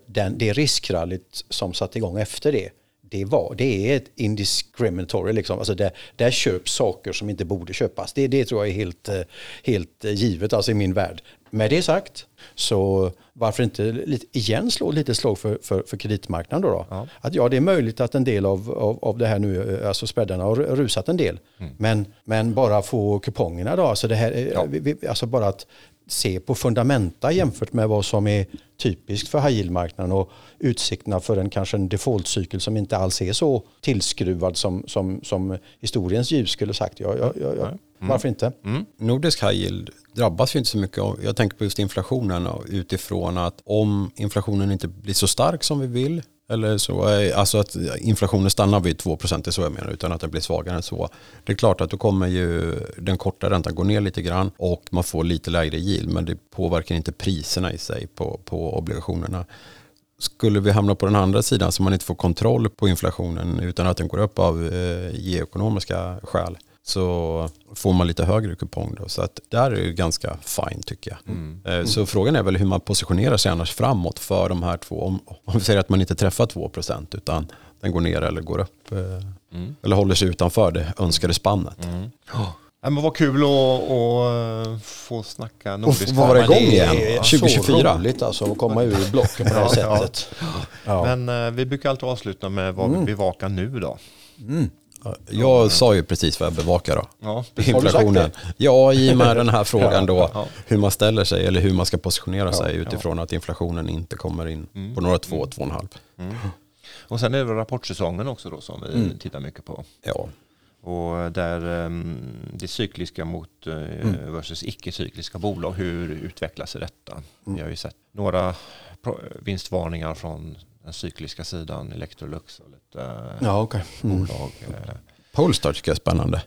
den, det riskrallyt som satte igång efter det, det, var, det är ett indiscriminatory, liksom. alltså där, där köps saker som inte borde köpas. Det, det tror jag är helt, eh, helt givet alltså i min värld. Med det sagt, så varför inte lite, igen slå lite slag för, för, för kreditmarknaden då? då? Ja. Att ja, det är möjligt att en del av, av, av det här nu, eh, alltså spreadarna har rusat en del. Mm. Men, men bara få kupongerna då, alltså, det här, eh, ja. vi, alltså bara att se på fundamenta jämfört med vad som är typiskt för high yield-marknaden och utsikterna för en kanske en defaultcykel som inte alls är så tillskruvad som, som, som historiens ljus skulle sagt. Ja, ja, ja, ja. Mm. Varför inte? Mm. Nordisk high yield drabbas ju inte så mycket av, jag tänker på just inflationen utifrån att om inflationen inte blir så stark som vi vill eller så, eh, alltså att inflationen stannar vid 2 det är så jag menar, utan att den blir svagare än så. Det är klart att då kommer ju den korta räntan gå ner lite grann och man får lite lägre yield, men det påverkar inte priserna i sig på, på obligationerna. Skulle vi hamna på den andra sidan så man inte får kontroll på inflationen utan att den går upp av eh, geoekonomiska skäl så får man lite högre kupong. Då. Så att där är det ganska fine tycker jag. Mm. Mm. Så frågan är väl hur man positionerar sig annars framåt för de här två. Om, om vi säger att man inte träffar 2% utan den går ner eller går upp. Eh, mm. Eller håller sig utanför det önskade spannet. Mm. Oh. Ja, men vad kul att, att få snacka nordisk Och vara igång igen 2024. Så roligt alltså att komma ur blocken på det här sättet. Ja. Men uh, vi brukar alltid avsluta med vad mm. vi bevakar nu då. Mm. Jag sa ju precis vad jag bevakar då. Ja, Inflationen. Ja, i och med den här frågan då. Ja. Hur man ställer sig eller hur man ska positionera sig utifrån att inflationen inte kommer in Mm. på några två, två och en halv. Och sen är det rapportsäsongen också då som vi Mm. tittar mycket på. Ja, Och där um, det cykliska mot uh, Mm. versus icke-cykliska bolag, hur utvecklas detta? Mm. Vi har ju sett några vinstvarningar från den cykliska sidan, Electrolux och lite uh, Ja, okej. Mm. bolag. eh, Polestar tycker jag är spännande.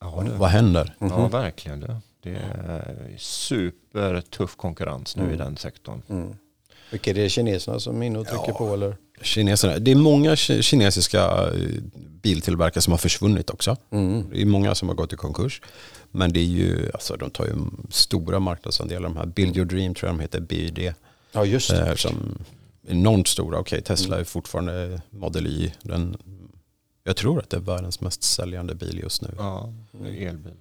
ja, det, Vad händer? ja, verkligen. Det, det är supertuff konkurrens nu i den sektorn. Mm. Vilka är det kineserna som är inne och trycker Ja. på eller? Kineserna. Det är många ki- kinesiska eh, biltillverkare som har försvunnit också. Mm. Det är många som har gått i konkurs. Men det är ju, alltså de tar ju stora marknadsandelar. De här Build Your Dream tror jag de heter, BYD. Ja, just det. Eh, som enormt stora. Okej, Tesla är fortfarande Model Y. Den, jag tror att det är världens mest säljande bil just nu. Ja, elbil.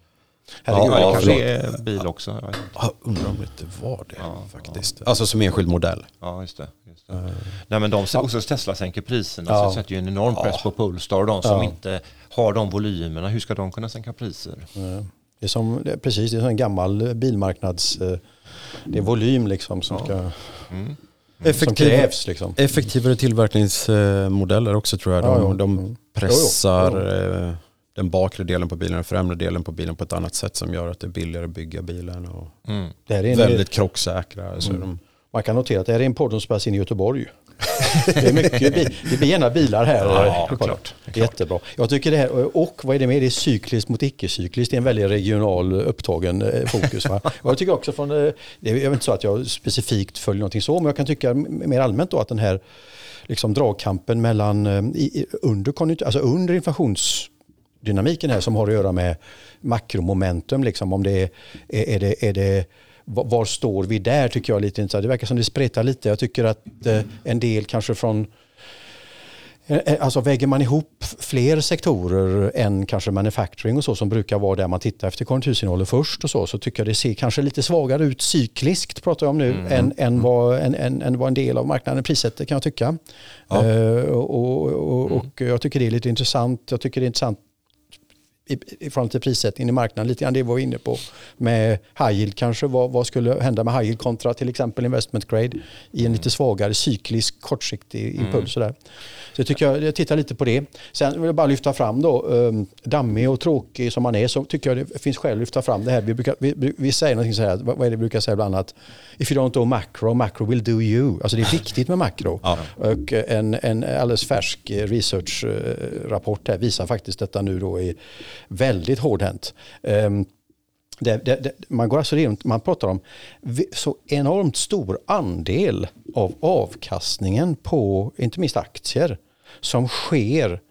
Herregud, ja, ja, kanske- det är bil också. Ja, Ja, undrar om det inte var det Ja, faktiskt. Alltså som enskild modell. Ja, just det. Just det. Nej, men de, också Tesla sänker priserna så Ja. det sätter ju en enorm press på Polestar. De som inte har de volymerna, hur ska de kunna sänka priser? Ja. Det är som, det är precis, det är som en gammal bilmarknads... eh, Det är volym liksom som, ska, Mm. Som krävs. Liksom. Effektivare tillverkningsmodeller också tror jag. De, Ja, ja. de Mm. pressar Jo, jo. eh, den bakre delen på bilen, den främre delen på bilen på ett annat sätt som gör att det är billigare att bygga bilen. Och Mm. Det här är en, väldigt krocksäkra. Så de, Man kan notera att det här är en podd som spelas in i Göteborg. Det, är mycket, bi- det blir gärna bilar här. Ja, eh, klart. Jättebra. Jag tycker det här, och vad är det med? Det är cykliskt mot icke-cykliskt. Det är en väldigt regional upptagen eh, fokus. Va? Och jag tycker också från, eh, det är inte så att jag specifikt följer någonting så, men jag kan tycka mer allmänt då att den här liksom dragkampen mellan, eh, under, alltså under inflationsdynamiken här som har att göra med makromomentum, liksom, om det är, är, är det, är det var står vi där tycker jag är lite intressant. Det verkar som det spretar lite. Jag tycker att eh, en del kanske från Eh, Alltså väger man ihop fler sektorer än kanske manufacturing och så som brukar vara där man tittar efter konjunktursignaler först och så så tycker jag det ser kanske lite svagare ut cykliskt pratar jag om nu än, än, vad, än, än, än vad en del av marknaden prissätter kan jag tycka. Eh, och, och, och, och jag tycker det är lite intressant. Jag tycker det är intressant i, i förhållande till prissättningen i marknaden. Lite grann det var vi inne på med high yield kanske. Vad, vad skulle hända med high yield kontra till exempel investment grade i en lite svagare cyklisk kortsiktig impuls. Sådär. Så jag tycker jag, jag tittar lite på det. Sen vill jag bara lyfta fram då, um, dammig och tråkig som man är så tycker jag det finns skäl att lyfta fram det här. Vi, brukar, vi, vi säger någonting så här, vad är det vi brukar säga bland annat? If you don't do macro, macro will do you. Alltså det är viktigt med makro. Och en, en alldeles färsk research-rapport här visar faktiskt detta nu då är väldigt hårdhänt. Um, det, det, det, man, går alltså runt, man pratar om så enormt stor andel av avkastningen på inte minst aktier som sker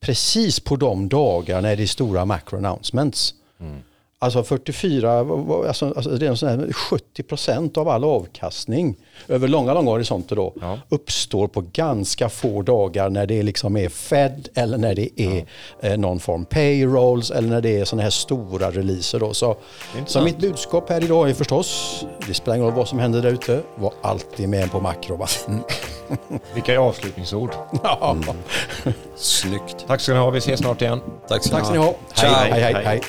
precis på de dagar när det är stora macro announcements. Mm. Alltså 44, vad- vad- alltså, alltså det är sån här 70 procent av all avkastning över långa, långa horisonter då Ja. uppstår uppstår på ganska få dagar när det liksom är Fed eller när det är eh, någon form payrolls eller när det är sådana här stora releaser. Då. Så, så mitt budskap här idag är förstås, det spelar ingen roll vad som händer där ute, var alltid med på makro. Va? Mm. Vilka är avslutningsord? Ja. snyggt. Tack ska ni ha, vi ses snart igen. Tack ska Tack ska ni ha. Hej, hej. Hej. hej.